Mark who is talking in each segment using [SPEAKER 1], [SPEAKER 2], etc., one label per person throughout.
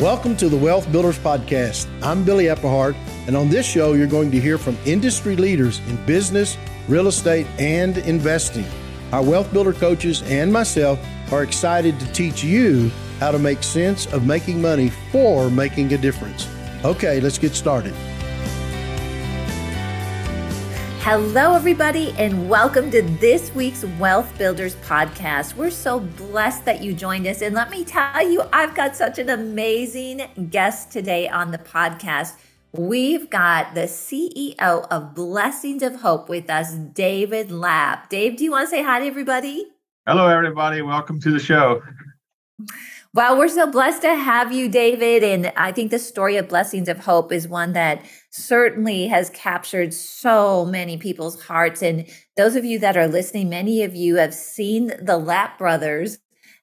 [SPEAKER 1] Welcome to the Wealth Builders Podcast. I'm Billy Epperhart, and on this show, you're going to hear from industry leaders in business, real estate, and investing. Our Wealth Builder coaches and myself are excited to teach you how to make sense of making money for making a difference. Okay, let's get started.
[SPEAKER 2] Hello, everybody, and welcome to this week's Wealth Builders podcast. We're so blessed that you joined us. And let me tell you, I've got such an amazing guest today on the podcast. We've got the CEO of Blessings of Hope with us, David Lapp. Dave, do you want to say hi to everybody?
[SPEAKER 3] Hello, everybody. Welcome to the show.
[SPEAKER 2] Well, we're so blessed to have you, David. And I think the story of Blessings of Hope is one that certainly has captured so many people's hearts. And those of you that are listening, many of you have seen the Lapp brothers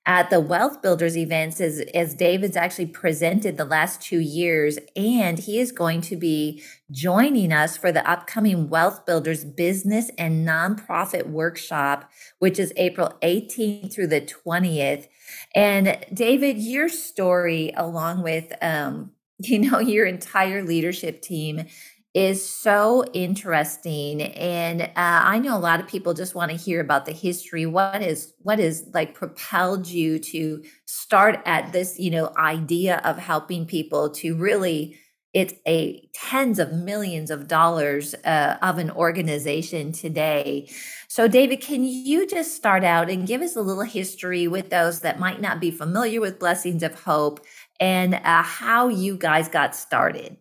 [SPEAKER 2] at the Wealth Builders events as, as David's actually presented the last two years. And he is going to be joining us for the upcoming Wealth Builders Business and Nonprofit Workshop, which is April 18th through the 20th. And David, your story, along with, um, you know, your entire leadership team is so interesting. And uh, i know a lot of people just want to hear about the history. What is what is like propelled you to start at this you know idea of helping people to really it's a tens of millions of dollars uh, of an organization today so david can you just start out and give us a little history with those that might not be familiar with blessings of hope and uh, how you guys got started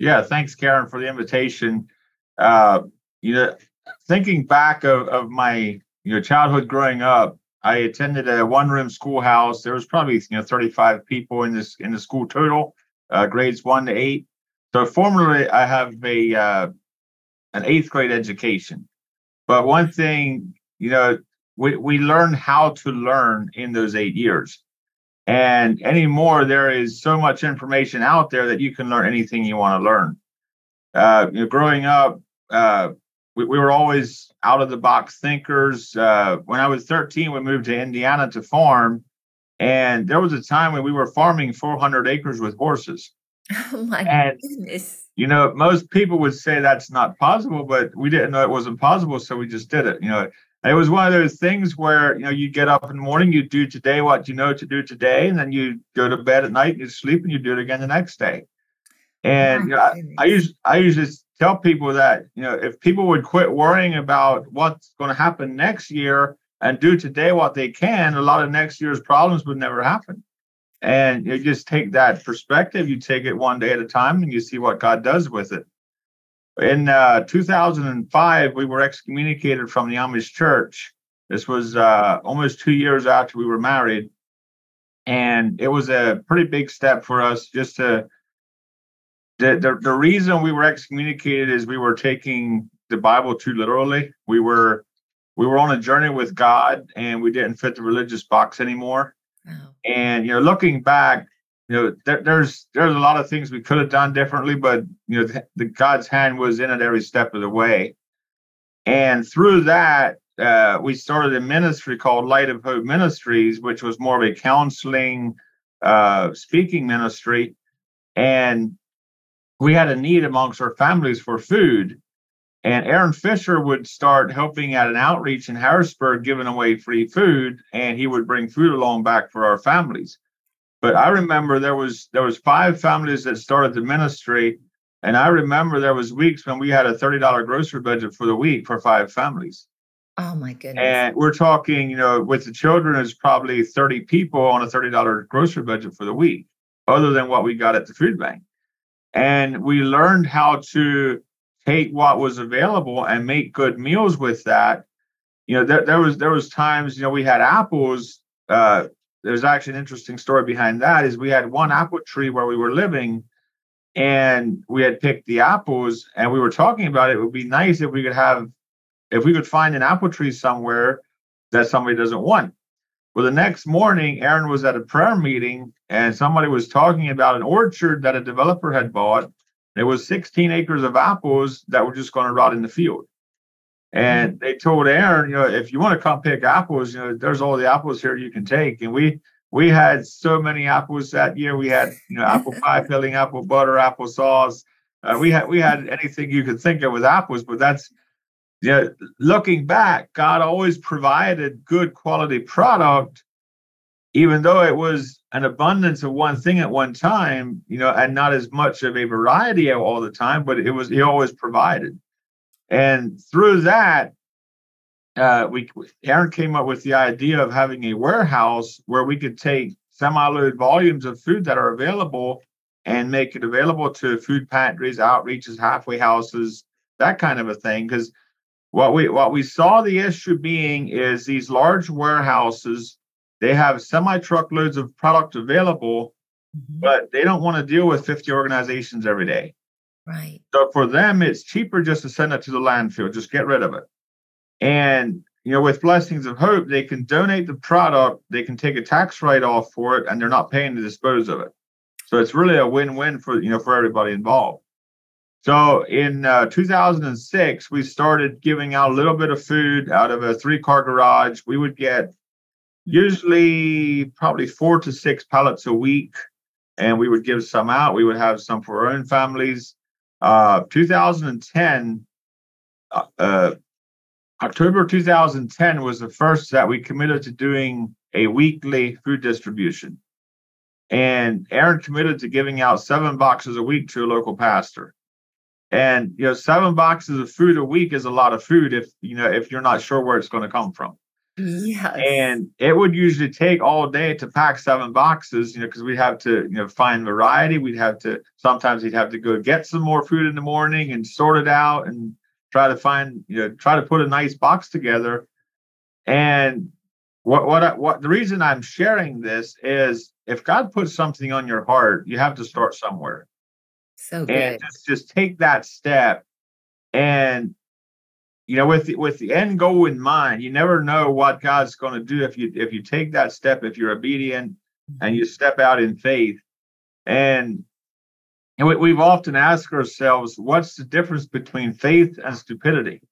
[SPEAKER 3] yeah, thanks, Karen, for the invitation. Uh, you know, thinking back of, of my you know childhood growing up, I attended a one-room schoolhouse. There was probably you know 35 people in this in the school total, uh, grades one to eight. So formerly, I have a uh, an eighth grade education. But one thing, you know, we we learn how to learn in those eight years. And anymore, there is so much information out there that you can learn anything you want to learn. Uh, you know, growing up, uh, we, we, were always out of the box thinkers. Uh, when I was 13, we moved to Indiana to farm. And there was a time when we were farming 400 acres with horses.
[SPEAKER 2] Oh my and, goodness.
[SPEAKER 3] You know, most people would say that's not possible, but we didn't know it wasn't possible. So we just did it. You know, it was one of those things where you know you get up in the morning, you do today what you know to do today, and then you go to bed at night, and you sleep, and you do it again the next day. And you know, I, I use I usually tell people that you know if people would quit worrying about what's going to happen next year and do today what they can, a lot of next year's problems would never happen. And you just take that perspective, you take it one day at a time, and you see what God does with it. In uh, 2005, we were excommunicated from the Amish church. This was uh, almost two years after we were married. And it was a pretty big step for us just to. The, the, the reason we were excommunicated is we were taking the Bible too literally. We were we were on a journey with God and we didn't fit the religious box anymore. And you know, looking back, you know, there, there's there's a lot of things we could have done differently, but you know, the, the, God's hand was in it every step of the way. And through that, uh, we started a ministry called Light of Hope Ministries, which was more of a counseling, uh, speaking ministry, and we had a need amongst our families for food. And Aaron Fisher would start helping at an outreach in Harrisburg, giving away free food, and he would bring food along back for our families. But I remember there was there was five families that started the ministry, and I remember there was weeks when we had a thirty dollar grocery budget for the week for five families.
[SPEAKER 2] Oh my goodness!
[SPEAKER 3] And we're talking, you know, with the children, is probably thirty people on a thirty dollar grocery budget for the week, other than what we got at the food bank. And we learned how to take what was available and make good meals with that. You know, there, there was there was times, you know, we had apples. Uh, there's actually an interesting story behind that is we had one apple tree where we were living and we had picked the apples and we were talking about it. it would be nice if we could have if we could find an apple tree somewhere that somebody doesn't want well the next morning aaron was at a prayer meeting and somebody was talking about an orchard that a developer had bought it was 16 acres of apples that were just going to rot in the field and they told Aaron, you know, if you want to come pick apples, you know, there's all the apples here you can take. And we we had so many apples that year. We had, you know, apple pie filling, apple butter, apple sauce. Uh, we had we had anything you could think of with apples, but that's yeah. You know, looking back, God always provided good quality product, even though it was an abundance of one thing at one time, you know, and not as much of a variety all the time, but it was He always provided. And through that, uh, we Aaron came up with the idea of having a warehouse where we could take semi-load volumes of food that are available and make it available to food pantries, outreaches, halfway houses, that kind of a thing. Because what we what we saw the issue being is these large warehouses, they have semi-truckloads of product available, mm-hmm. but they don't want to deal with 50 organizations every day.
[SPEAKER 2] Right.
[SPEAKER 3] So for them, it's cheaper just to send it to the landfill, just get rid of it. And you know, with blessings of hope, they can donate the product, they can take a tax write-off for it, and they're not paying to dispose of it. So it's really a win-win for you know for everybody involved. So in uh, 2006, we started giving out a little bit of food out of a three-car garage. We would get usually probably four to six pallets a week, and we would give some out. We would have some for our own families. Uh, 2010, uh, uh October 2010 was the first that we committed to doing a weekly food distribution. And Aaron committed to giving out seven boxes a week to a local pastor. And you know, seven boxes of food a week is a lot of food if you know if you're not sure where it's going to come from.
[SPEAKER 2] Yeah.
[SPEAKER 3] And it would usually take all day to pack seven boxes, you know, because we'd have to, you know, find variety. We'd have to sometimes we'd have to go get some more food in the morning and sort it out and try to find, you know, try to put a nice box together. And what what I, what the reason I'm sharing this is if God puts something on your heart, you have to start somewhere.
[SPEAKER 2] So good.
[SPEAKER 3] And just, just take that step. And you know, with the, with the end goal in mind, you never know what God's going to do if you if you take that step, if you're obedient and you step out in faith. And and we, have often asked ourselves, what's the difference between faith and stupidity?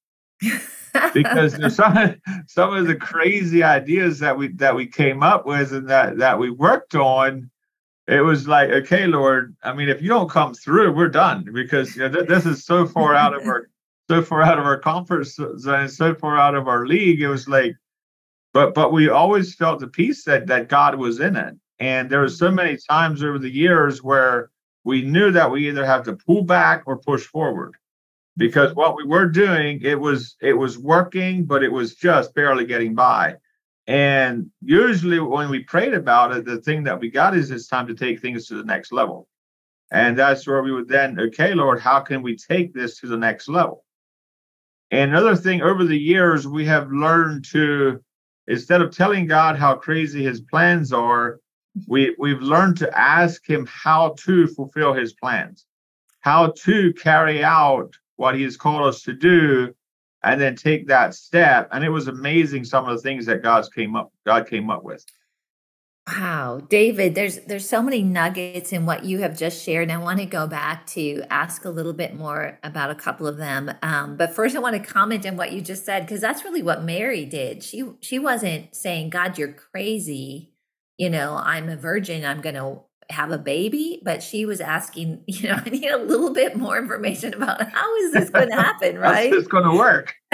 [SPEAKER 3] because there's some some of the crazy ideas that we that we came up with and that that we worked on. It was like, okay, Lord. I mean, if you don't come through, we're done because you know, th- this is so far out of our so far out of our comfort uh, zone, so far out of our league. It was like, but but we always felt the peace that that God was in it. And there were so many times over the years where we knew that we either have to pull back or push forward because what we were doing it was it was working but it was just barely getting by and usually when we prayed about it the thing that we got is it's time to take things to the next level and that's where we would then okay lord how can we take this to the next level and another thing over the years we have learned to instead of telling god how crazy his plans are we we've learned to ask him how to fulfill his plans how to carry out what he has called us to do and then take that step. And it was amazing some of the things that god's came up god came up with
[SPEAKER 2] wow david there's there's so many nuggets in what you have just shared and i want to go back to ask a little bit more about a couple of them um, but first i want to comment on what you just said because that's really what mary did she she wasn't saying god you're crazy you know, I'm a virgin, I'm going to have a baby, but she was asking, you know, I need a little bit more information about how is this going to happen, right?
[SPEAKER 3] How's this going to work?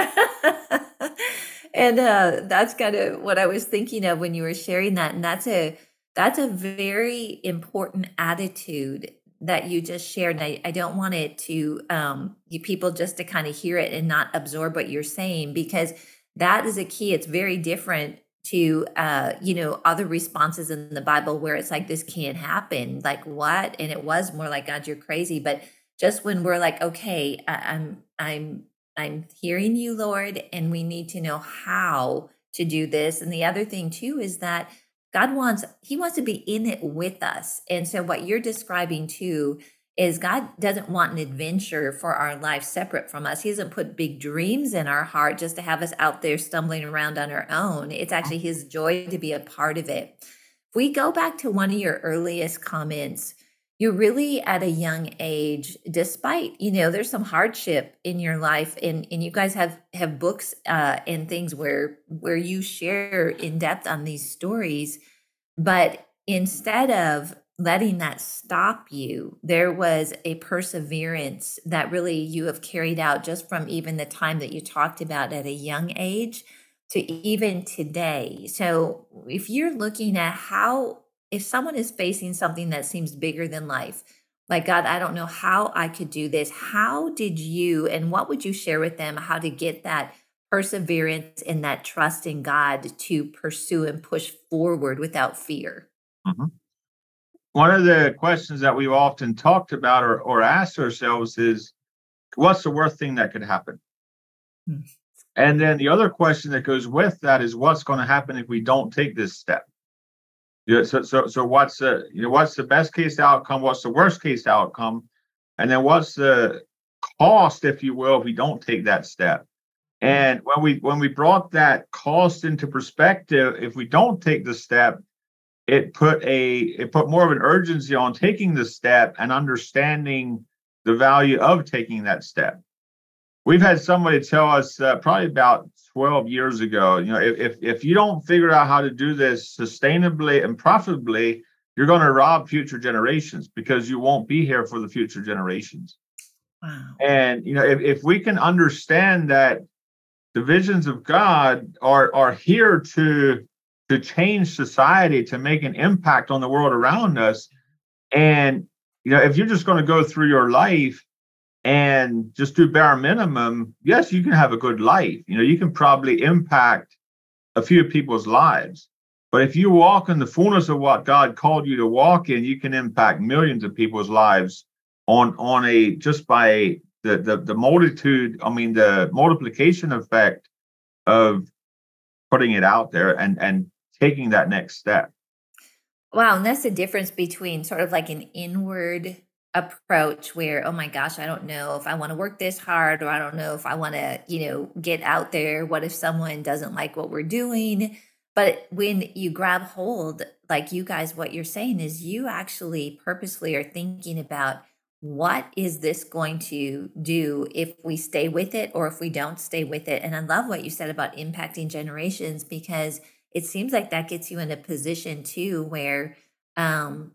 [SPEAKER 2] and uh, that's kind of what I was thinking of when you were sharing that, and that's a that's a very important attitude that you just shared. And I, I don't want it to um, you people just to kind of hear it and not absorb what you're saying because that is a key. It's very different to uh you know other responses in the bible where it's like this can't happen like what and it was more like god you're crazy but just when we're like okay i'm i'm i'm hearing you lord and we need to know how to do this and the other thing too is that god wants he wants to be in it with us and so what you're describing too is God doesn't want an adventure for our life separate from us. He doesn't put big dreams in our heart just to have us out there stumbling around on our own. It's actually His joy to be a part of it. If we go back to one of your earliest comments, you're really at a young age despite you know there's some hardship in your life and and you guys have have books uh and things where where you share in depth on these stories But instead of letting that stop you, there was a perseverance that really you have carried out just from even the time that you talked about at a young age to even today. So if you're looking at how, if someone is facing something that seems bigger than life, like God, I don't know how I could do this. How did you, and what would you share with them how to get that perseverance and that trust in God to pursue and push forward without fear?
[SPEAKER 3] Mm-hmm. One of the questions that we've often talked about or, or asked ourselves is what's the worst thing that could happen? Hmm. And then the other question that goes with that is what's going to happen if we don't take this step? Yeah, so so so what's the you know what's the best case outcome? What's the worst case outcome? And then what's the cost, if you will, if we don't take that step? Hmm. And when we when we brought that cost into perspective, if we don't take the step, it put a it put more of an urgency on taking the step and understanding the value of taking that step. We've had somebody tell us uh, probably about 12 years ago, you know, if, if, if you don't figure out how to do this sustainably and profitably, you're going to rob future generations because you won't be here for the future generations. Wow. And, you know, if, if we can understand that the visions of God are, are here to, to change society, to make an impact on the world around us. And, you know, if you're just going to go through your life and just do bare minimum, yes, you can have a good life. You know, you can probably impact a few people's lives. But if you walk in the fullness of what God called you to walk in, you can impact millions of people's lives on on a just by the the, the multitude, I mean the multiplication effect of putting it out there and and taking that next step.
[SPEAKER 2] Wow, and that's the difference between sort of like an inward approach where oh my gosh i don't know if i want to work this hard or i don't know if i want to you know get out there. What if someone doesn't like what we're doing? But when you grab hold like you guys what you're saying is you actually purposely are thinking about what is this going to do if we stay with it or if we don't stay with it? And i love what you said about impacting generations because it seems like that gets you in a position too where um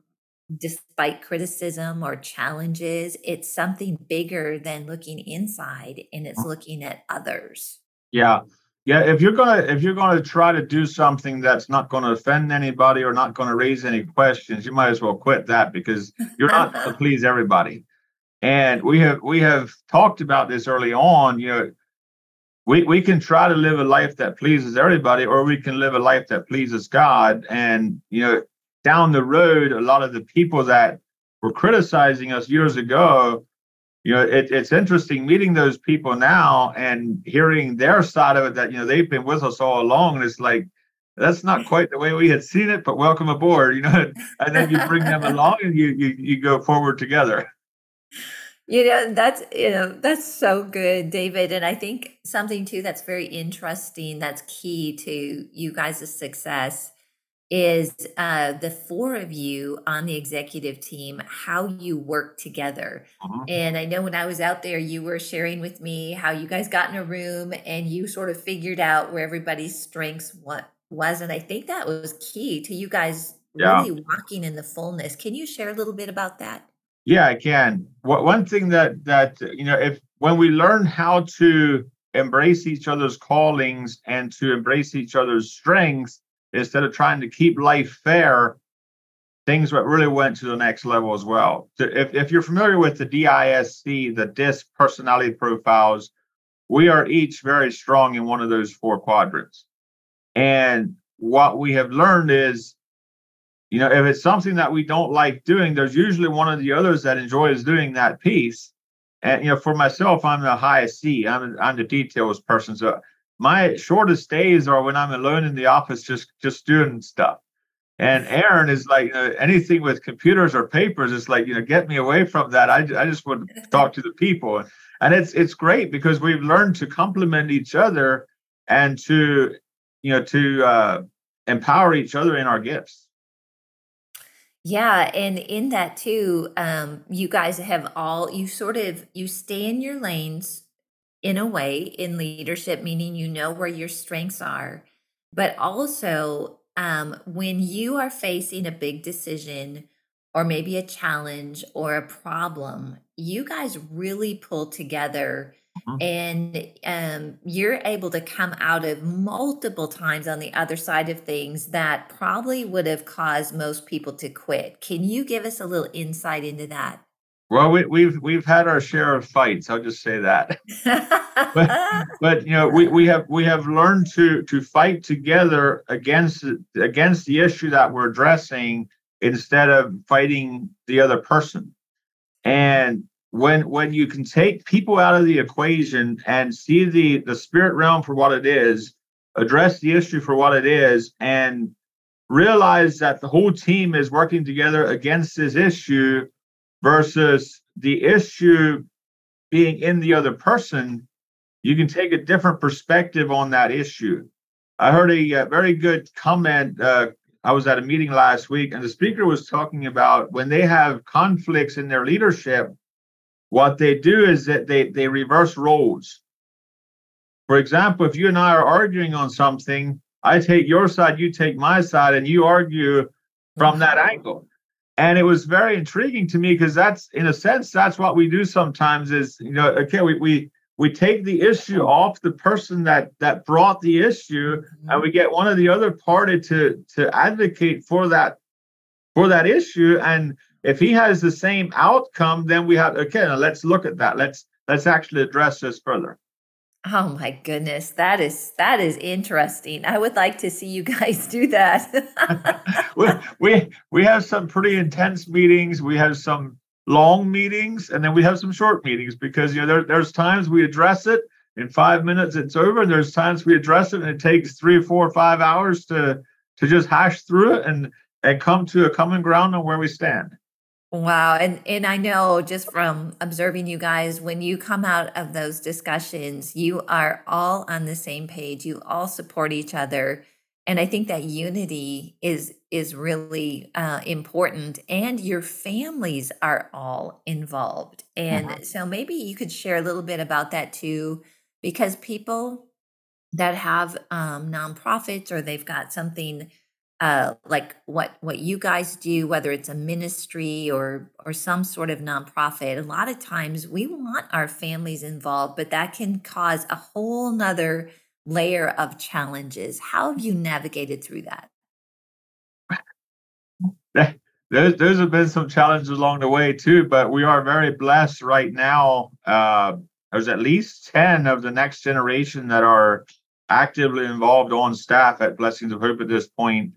[SPEAKER 2] despite criticism or challenges, it's something bigger than looking inside and it's mm-hmm. looking at others.
[SPEAKER 3] Yeah. Yeah, if you're gonna if you're gonna try to do something that's not gonna offend anybody or not gonna raise any questions, you might as well quit that because you're not gonna please everybody. And we have we have talked about this early on. You know, we we can try to live a life that pleases everybody, or we can live a life that pleases God. And you know, down the road, a lot of the people that were criticizing us years ago, you know, it, it's interesting meeting those people now and hearing their side of it that, you know, they've been with us all along. And it's like, that's not quite the way we had seen it, but welcome aboard, you know, and then you bring them along and you, you, you go forward together.
[SPEAKER 2] You know, that's, you know, that's so good, David. And I think something too that's very interesting, that's key to you guys' success is uh, the four of you on the executive team, how you work together. Uh-huh. And I know when I was out there, you were sharing with me how you guys got in a room and you sort of figured out where everybody's strengths what was. And I think that was key to you guys yeah. really walking in the fullness. Can you share a little bit about that?
[SPEAKER 3] Yeah, I can. One thing that that you know, if when we learn how to embrace each other's callings and to embrace each other's strengths, instead of trying to keep life fair, things really went to the next level as well. If, if you're familiar with the DISC, the DISC personality profiles, we are each very strong in one of those four quadrants. And what we have learned is, you know, if it's something that we don't like doing, there's usually one of the others that enjoys doing that piece. And you know, for myself, I'm the highest C. I'm I'm the details person. So my shortest days are when I'm alone in the office, just just doing stuff. And Aaron is like anything with computers or papers. is like you know, get me away from that. I, I just want to talk to the people, and it's it's great because we've learned to complement each other and to you know to uh, empower each other in our gifts.
[SPEAKER 2] Yeah, and in that too, um, you guys have all you sort of you stay in your lanes in a way in leadership, meaning you know where your strengths are, but also um, when you are facing a big decision or maybe a challenge or a problem, you guys really pull together mm-hmm. and um, you're able to come out of multiple times on the other side of things that probably would have caused most people to quit. Can you give us a little insight into that?
[SPEAKER 3] Well, we, we've we've had our share of fights. I'll just say that. but, but you know, we, we have we have learned to to fight together against against the issue that we're addressing instead of fighting the other person. And when when you can take people out of the equation and see the the spirit realm for what it is, address the issue for what it is, and realize that the whole team is working together against this issue versus the issue being in the other person, you can take a different perspective on that issue. I heard a, a uh, very good comment. Uh, I was at a meeting last week, and the speaker was talking about when they have conflicts in their leadership, what they do is that they, they reverse roles. For example, if you and I are arguing on something, I take your side, you take my side, and you argue from that angle and it was very intriguing to me because that's in a sense that's what we do sometimes is you know okay we we we take the issue off the person that that brought the issue mm-hmm. and we get one of the other party to to advocate for that for that issue. And if he has the same outcome then we have okay now let's look at that. Let's let's actually address this further
[SPEAKER 2] Oh my goodness, that is that is interesting. I would like to see you guys do that.
[SPEAKER 3] we, we we have some pretty intense meetings. We have some long meetings, and then we have some short meetings because you know there, there's times we address it in five minutes, it's over. And there's times we address it and it takes three, four, five hours to to just hash through it and and come to a common ground on where we stand.
[SPEAKER 2] Wow. And and I know just from observing you guys, when you come out of those discussions, you are all on the same page. You all support each other. And I think that unity is is really uh, important. And your families are all involved. And mm-hmm. so maybe you could share a little bit about that too, because people that have um, nonprofits or they've got something uh, like what what you guys do, whether it's a ministry or or some sort of nonprofit. A lot of times we want our families involved, but that can cause a whole nother layer of challenges. How have you navigated through that?
[SPEAKER 3] There's, there's been some challenges along the way too, but we are very blessed right now. Uh, there's at least 10 of the next generation that are actively involved on staff at Blessings of Hope at this point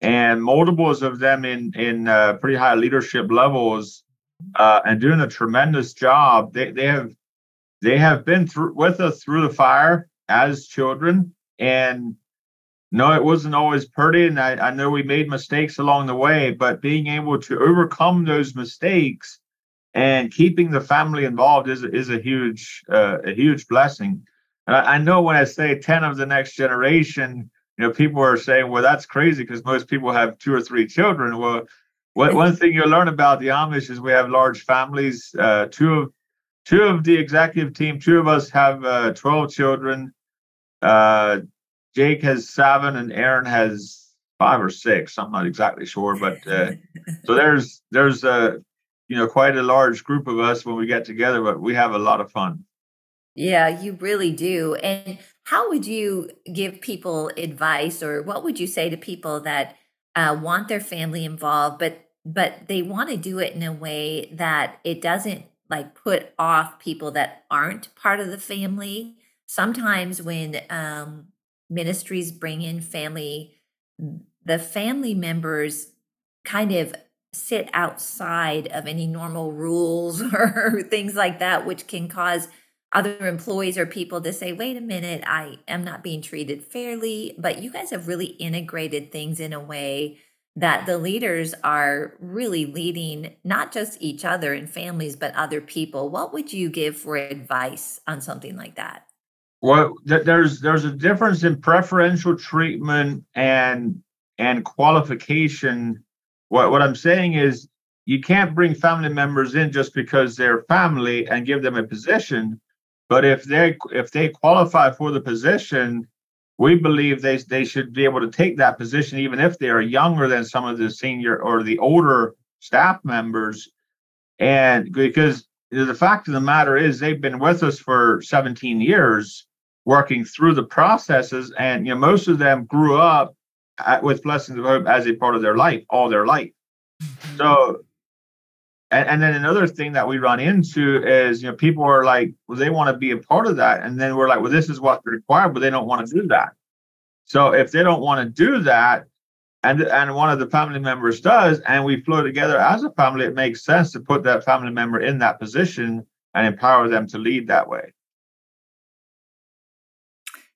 [SPEAKER 3] and multiples of them in in uh, pretty high leadership levels uh, and doing a tremendous job. They they have they have been through with us through the fire as children, and no, it wasn't always pretty, and I, I know we made mistakes along the way, but being able to overcome those mistakes and keeping the family involved is is a huge uh, a huge blessing. And I, I know when I say ten of the next generation you know, people are saying, well, that's crazy because most people have two or three children. Well, what, one thing you'll learn about the Amish is we have large families. Uh, two of two of the executive team, two of us have uh, 12 children. Uh, Jake has seven and Aaron has five or six. I'm not exactly sure, but uh, so there's there's a you know quite a large group of us when we get together, but we have a lot of fun.
[SPEAKER 2] Yeah, you really do. And how would you give people advice, or what would you say to people that uh, want their family involved, but but they want to do it in a way that it doesn't like put off people that aren't part of the family? Sometimes when um, ministries bring in family, the family members kind of sit outside of any normal rules or things like that, which can cause other employees or people to say, wait a minute, I am not being treated fairly. But you guys have really integrated things in a way that the leaders are really leading not just each other and families, but other people. What would you give for advice on something like that?
[SPEAKER 3] Well, there's there's a difference in preferential treatment and and qualification. What what I'm saying is you can't bring family members in just because they're family and give them a position but if they if they qualify for the position, we believe they they should be able to take that position even if they are younger than some of the senior or the older staff members and because the fact of the matter is they've been with us for 17 years working through the processes and you know most of them grew up at, with blessings of hope as a part of their life all their life mm-hmm. so and, and then another thing that we run into is you know people are like well they want to be a part of that. And then we're like well this is what's required but they don't want to do that. So if they don't want to do that and and one of the family members does and we flow together as a family it makes sense to put that family member in that position and empower them to lead that way.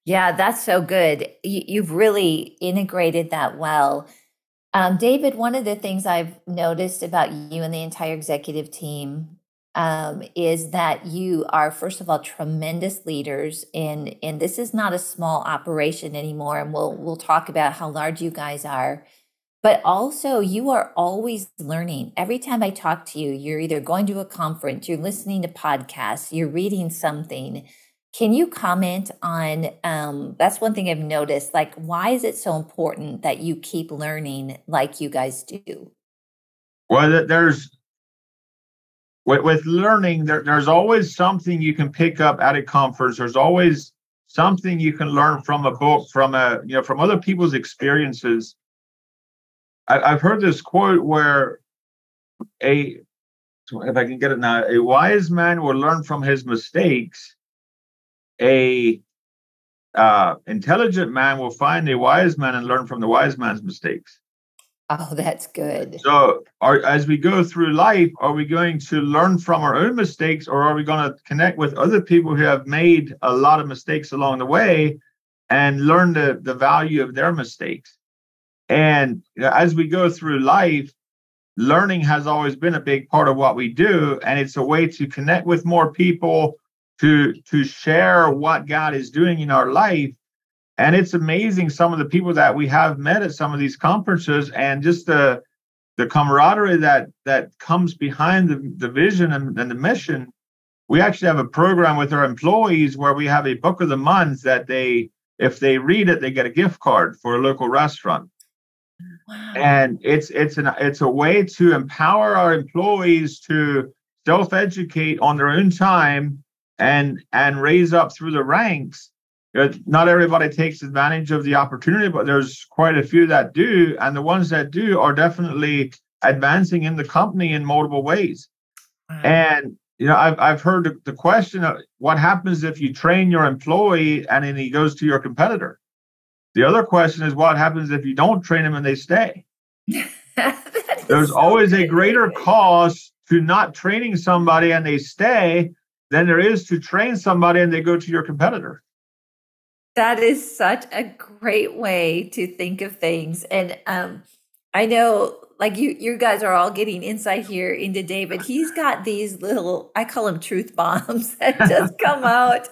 [SPEAKER 2] Yeah that's so good. You've really integrated that well um, david one of the things i've noticed about you and the entire executive team um, is that you are first of all tremendous leaders and and this is not a small operation anymore and we'll we'll talk about how large you guys are but also you are always learning. Every time i talk to you you're either going to a conference you're listening to podcasts you're reading something can you comment on um, that's one thing i've noticed like why is it so important that you keep learning like you guys do
[SPEAKER 3] well there's with, with learning, there, there's always something you can pick up at a conference. There's always something you can learn from a book, from a you know, from other people's experiences. I, I've heard this quote where a if I can get it now, a wise man will learn from his mistakes. A uh, intelligent man will find a wise man and learn from the wise man's mistakes.
[SPEAKER 2] Oh, that's good.
[SPEAKER 3] So, are, as we go through life, are we going to learn from our own mistakes or are we going to connect with other people who have made a lot of mistakes along the way and learn the, the value of their mistakes? And as we go through life, learning has always been a big part of what we do. And it's a way to connect with more people, to, to share what God is doing in our life. And it's amazing some of the people that we have met at some of these conferences and just the the camaraderie that that comes behind the, the vision and, and the mission. We actually have a program with our employees where we have a book of the month that they if they read it they get a gift card for a local restaurant. Wow. and it's it's an it's a way to empower our employees to self-educate on their own time and and raise up through the ranks not everybody takes advantage of the opportunity, but there's quite a few that do. And the ones that do are definitely advancing in the company in multiple ways. And you know, I've I've heard the, the question of what happens if you train your employee and then he goes to your competitor. The other question is what happens if you don't train them and they stay. There's so always a greater cost to not training somebody and they stay than there is to train somebody and they go to your competitor.
[SPEAKER 2] That is such a great way to think of things. And um, I know like you you guys are all getting insight here into David. He's got these little I call them truth bombs that just come out.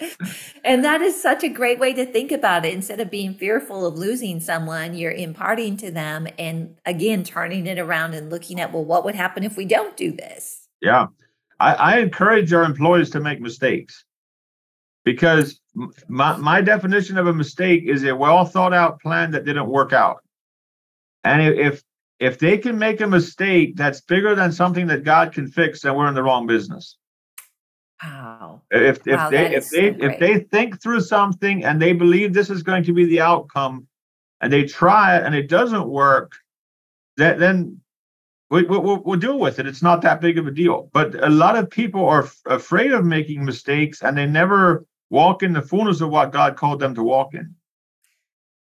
[SPEAKER 2] And that is such a great way to think about it. Instead of being fearful of losing someone, you're imparting to them and again turning it around and looking at well what would happen if we don't do this?
[SPEAKER 3] Yeah. I, I encourage our employees to make mistakes because my, my definition of a mistake is a well thought out plan that didn't work out. And if if they can make a mistake that's bigger than something that God can fix, then we're in the wrong business.
[SPEAKER 2] Wow.
[SPEAKER 3] If if wow, they if they so if they think through something and they believe this is going to be the outcome, and they try it and it doesn't work, that then we, we, we'll, we'll deal with it. It's not that big of a deal. But a lot of people are f- afraid of making mistakes and they never walk in the fullness of what God called them to walk in.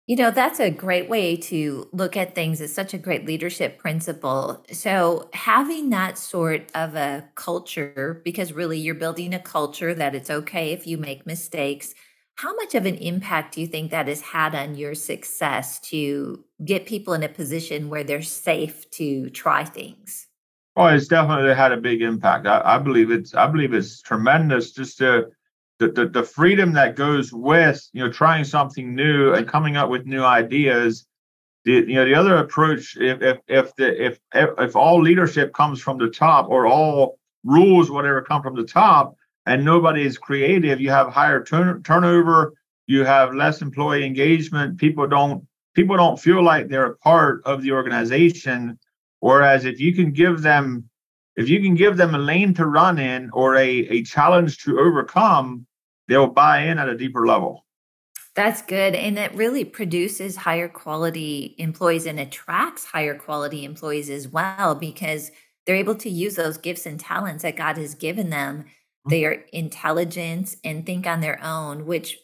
[SPEAKER 2] You know, that's a great way to look at things. It's such a great leadership principle. So, having that sort of a culture, because really you're building a culture that it's okay if you make mistakes, how much of an impact do you think that has had on your success to get people in a position where they're safe to try things?
[SPEAKER 3] Oh, it's definitely had a big impact. I, I believe it's I believe it's tremendous just to the, the, the freedom that goes with you know trying something new and coming up with new ideas the you know the other approach if if if the if if all leadership comes from the top or all rules whatever come from the top and nobody is creative you have higher turn, turnover you have less employee engagement. People don't people don't feel like they're a part of the organization. Whereas if you can give them if you can give them a lane to run in or a, a challenge to overcome, they'll buy in at a deeper level.
[SPEAKER 2] That's good. And it really produces higher quality employees and attracts higher quality employees as well because they're able to use those gifts and talents that God has given them, mm-hmm. their intelligence, and think on their own, which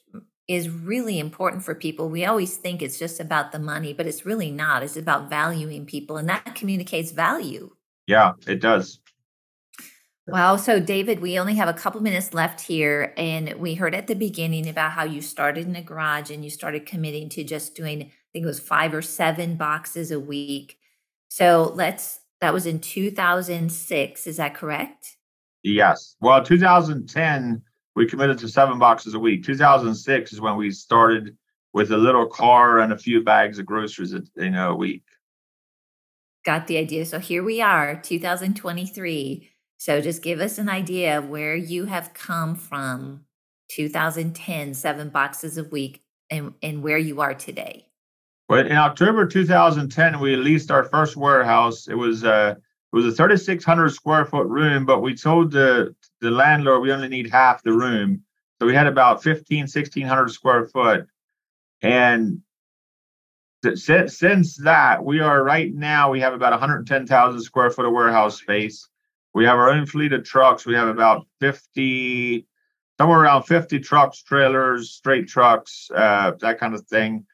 [SPEAKER 2] is really important for people. We always think it's just about the money, but it's really not. It's about valuing people, and that communicates value.
[SPEAKER 3] Yeah, it does.
[SPEAKER 2] Wow. So, David, we only have a couple minutes left here. And we heard at the beginning about how you started in a garage and you started committing to just doing, I think it was five or seven boxes a week. So, let's, that was in 2006. Is that correct?
[SPEAKER 3] Yes. Well, 2010, we committed to seven boxes a week. 2006 is when we started with a little car and a few bags of groceries, a, you know, a week.
[SPEAKER 2] Got the idea. So, here we are, 2023 so just give us an idea of where you have come from 2010, seven boxes a week, and, and where you are today.
[SPEAKER 3] Well, in October 2010, we leased our first warehouse. It was uh, it was a 3,600 square foot room, but we told the the landlord we only need half the room, so we had about 15, 1,600 square foot. And since since that, we are right now we have about 110,000 square foot of warehouse space. We have our own fleet of trucks. We have about 50, somewhere around 50 trucks, trailers, straight trucks, uh, that kind of thing.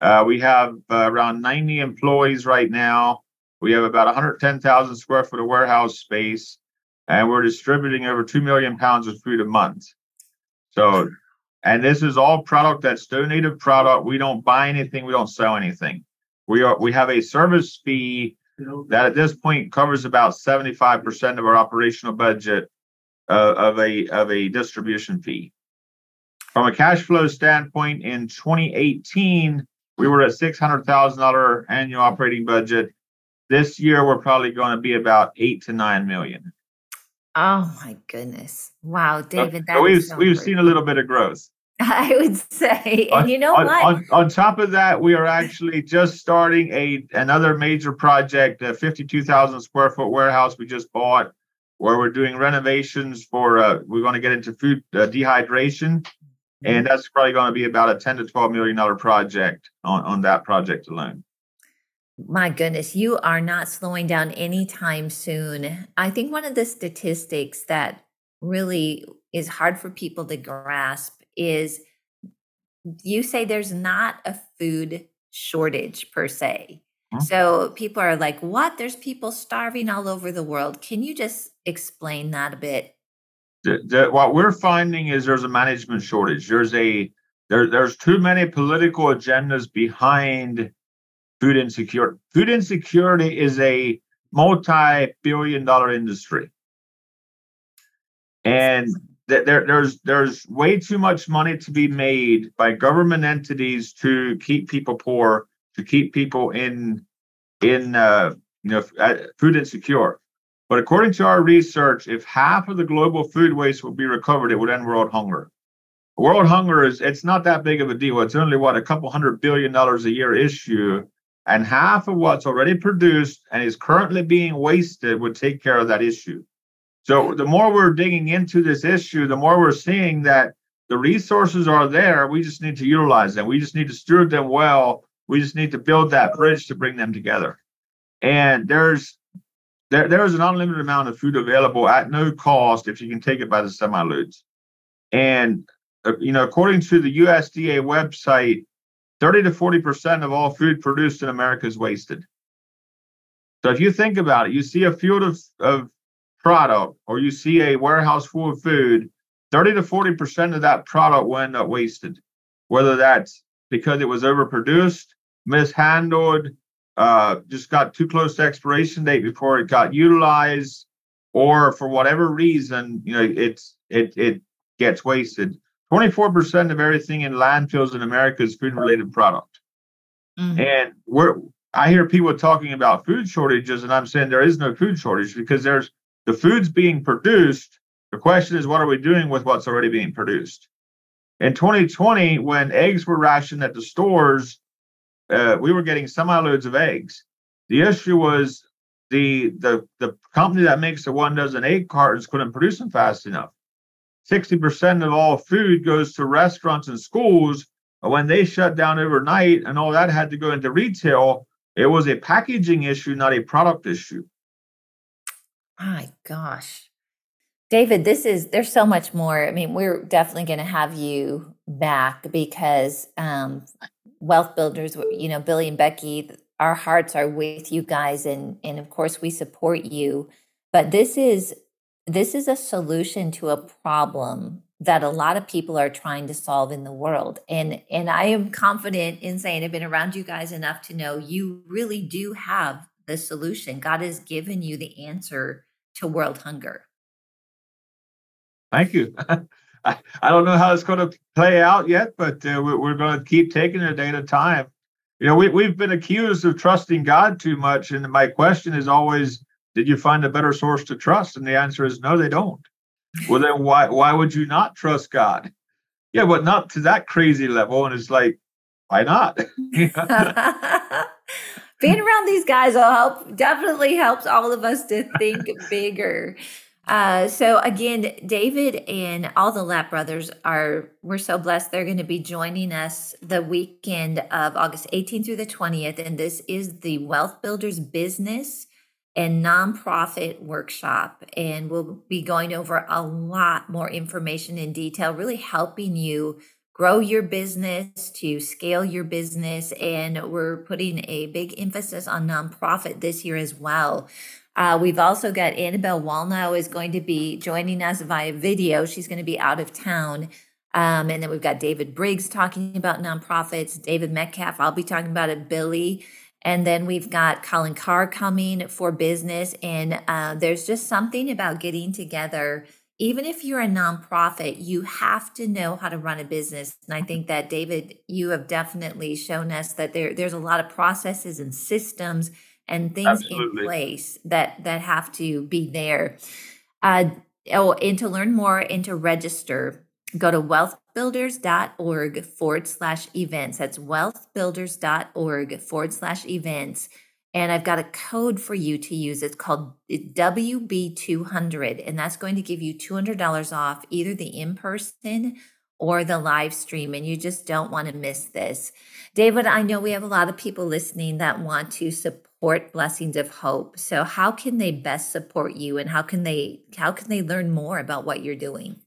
[SPEAKER 3] Uh, we have uh, around 90 employees right now. We have about 110,000 square foot of warehouse space, and we're distributing over 2 million pounds of food a month. So, and this is all product that's donated product. We don't buy anything, we don't sell anything. We are we have a service fee that at this point covers about 75% of our operational budget uh, of a of a distribution fee. From a cash flow standpoint, in 2018, we were at $600,000 annual operating budget. This year, we're probably going to be about eight to nine million.
[SPEAKER 2] Oh my goodness! Wow, David,
[SPEAKER 3] so we've so we've seen a little bit of growth.
[SPEAKER 2] I would say, and you know
[SPEAKER 3] on,
[SPEAKER 2] what?
[SPEAKER 3] On, on, top of that, we are actually just starting a another major project, a 52,000 square foot warehouse we just bought, where we're doing renovations for. Uh, we're going to get into food uh, dehydration, and that's probably going to be about a 10 to 12 million dollar project on on that project alone.
[SPEAKER 2] My goodness, you are not slowing down anytime soon. I think one of the statistics that really is hard for people to grasp is you say there's not a food shortage per se. Mm-hmm. So people are like, what? There's people starving all over the world. Can you just explain that a bit?
[SPEAKER 3] The, the, what we're finding is there's a management shortage. There's a there, there's too many political agendas behind food insecurity. Food insecurity is a multi-billion dollar industry. And there, there's there's way too much money to be made by government entities to keep people poor, to keep people in in uh, you know uh, food insecure. But according to our research, if half of the global food waste would be recovered, it would end world hunger. World hunger is it's not that big of a deal. It's only what a couple hundred billion dollars a year issue, and half of what's already produced and is currently being wasted would take care of that issue. So the more we're digging into this issue, the more we're seeing that the resources are there. We just need to utilize them. We just need to steward them well. We just need to build that bridge to bring them together. And there's there, there is an unlimited amount of food available at no cost if you can take it by the semi loads. And uh, you know, according to the USDA website, 30 to 40 percent of all food produced in America is wasted. So if you think about it, you see a field of, of product or you see a warehouse full of food, 30 to 40% of that product will end up wasted. Whether that's because it was overproduced, mishandled, uh, just got too close to expiration date before it got utilized, or for whatever reason, you know, it's it it gets wasted. 24% of everything in landfills in America is food related product. Mm-hmm. And we're I hear people talking about food shortages, and I'm saying there is no food shortage because there's the food's being produced. The question is, what are we doing with what's already being produced? In 2020, when eggs were rationed at the stores, uh, we were getting semi loads of eggs. The issue was the the the company that makes the one dozen egg cartons couldn't produce them fast enough. 60% of all food goes to restaurants and schools. When they shut down overnight and all that had to go into retail, it was a packaging issue, not a product issue.
[SPEAKER 2] My gosh. David, this is there's so much more. I mean, we're definitely going to have you back because um, wealth builders, you know, Billy and Becky, our hearts are with you guys, and and of course we support you. But this is this is a solution to a problem that a lot of people are trying to solve in the world. And and i am confident in saying i've been around you guys enough to know you really do have the solution. God has given you the answer to world hunger.
[SPEAKER 3] Thank you. I, I don't know how it's going to play out yet but uh, we're, we're going to keep taking it a day at a time. You know we, we've been accused of trusting god too much and my question is always did you find a better source to trust? And the answer is no they don't. Well then why why would you not trust god? Yeah but not to that crazy level. And it's like why not?
[SPEAKER 2] Being around these guys will help definitely helps all of us to think bigger. Uh, so again david and all the Lapp brothers are we're so blessed. They're going to be joining us the weekend of august 18th through the 20th and this is the wealth builders business and nonprofit workshop. And we'll be going over a lot more information in detail, really helping you grow your business, to scale your business. And we're putting a big emphasis on nonprofit this year as well. Uh, we've also got Annabelle Walnow is going to be joining us via video. She's going to be out of town. Um, and then we've got David Briggs talking about nonprofits, David Metcalf, I'll be talking about it, Billy and then we've got Colin Carr coming for business. And uh, there's just something about getting together. Even if you're a nonprofit, you have to know how to run a business. And I think that, David, you have definitely shown us that there, there's a lot of processes and systems and things Absolutely. in place that, that have to be there. Uh, oh, and to learn more and to register, go to wealthbuilders.org forward slash events. That's wealthbuilders.org forward slash events. And I've got a code for you to use. It's called WB200, and that's going to give you $200 off either the in person or the live stream. And you just don't want to miss this. David, I know we have a lot of people listening that want to support Blessings of Hope. So how can they best support you and how can they how can they learn more about what you're doing?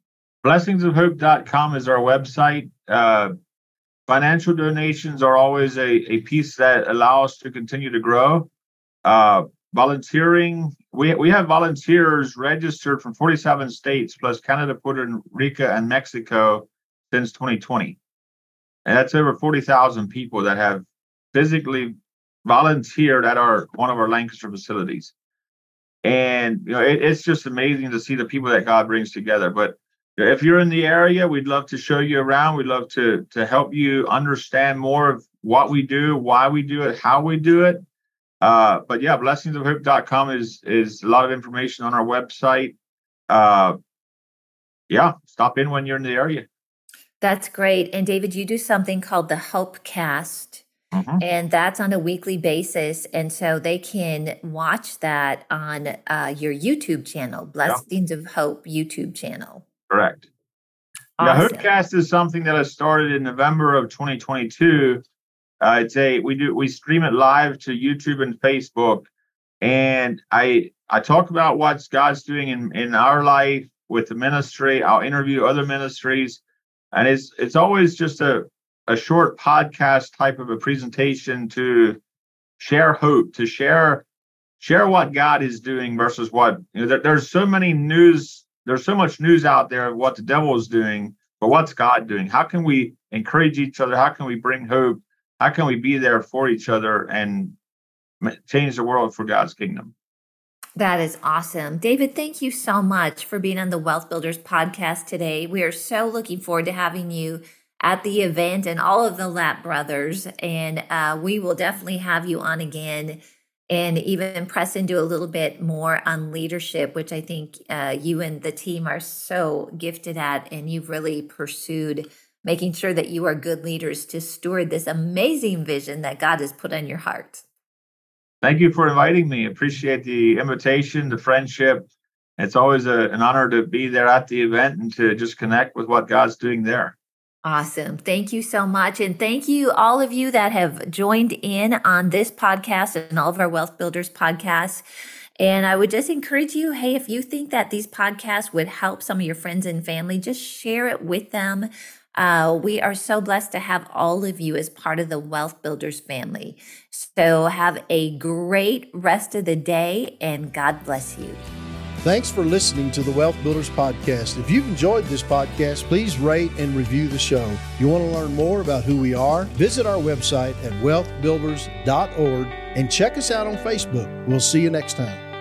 [SPEAKER 3] blessingsofhope.com is our website. Uh, financial donations are always a, a piece that allow us to continue to grow. Uh, volunteering, we, we have volunteers registered from 47 states plus Canada, Puerto Rico, and Mexico since 2020. And that's over 40,000 people that have physically volunteered at our one of our Lancaster facilities. And you know, it, it's just amazing to see the people that God brings together. But if you're in the area, we'd love to show you around. We'd love to to help you understand more of what we do, why we do it, how we do it. Uh, but yeah, blessingsofhope.com is is a lot of information on our website. Uh, yeah, stop in when you're in the area.
[SPEAKER 2] That's great. And David, you do something called the Hope Cast. Mm-hmm. And that's on a weekly basis. And so they can watch that on uh, your YouTube channel, Blessings yeah. of Hope YouTube channel.
[SPEAKER 3] Correct. Awesome. Yeah, Hope Cast is something that I started in November of 2022. Uh, it's a we do we stream it live to YouTube and Facebook, and I I talk about what God's doing in in our life with the ministry. I'll interview other ministries, and it's it's always just a a short podcast type of a presentation to share hope, to share share what God is doing versus what you know. There, there's so many news there's so much news out there of what the devil is doing, but what's God doing? How can we encourage each other? How can we bring hope? How can we be there for each other and change the world for God's kingdom?
[SPEAKER 2] That is awesome. David, thank you so much for being on the Wealth Builders podcast today. We are so looking forward to having you at the event and all of the Lapp brothers. And uh, we will definitely have you on again and even press into a little bit more on leadership, which I think uh, you and the team are so gifted at, and you've really pursued making sure that you are good leaders to steward this amazing vision that God has put on your heart.
[SPEAKER 3] Thank you for inviting me. Appreciate the invitation, the friendship. It's always a, an honor to be there at the event and to just connect with what God's doing there.
[SPEAKER 2] Awesome. Thank you so much. And thank you, all of you that have joined in on this podcast and all of our Wealth Builders podcasts. And I would just encourage you hey, if you think that these podcasts would help some of your friends and family, just share it with them. Uh, we are so blessed to have all of you as part of the Wealth Builders family. So have a great rest of the day and God bless you.
[SPEAKER 1] Thanks for listening to the Wealth Builders Podcast. If you've enjoyed this podcast, please rate and review the show. You want to learn more about who we are, visit our website at wealthbuilders.org and check us out on Facebook. We'll see you next time.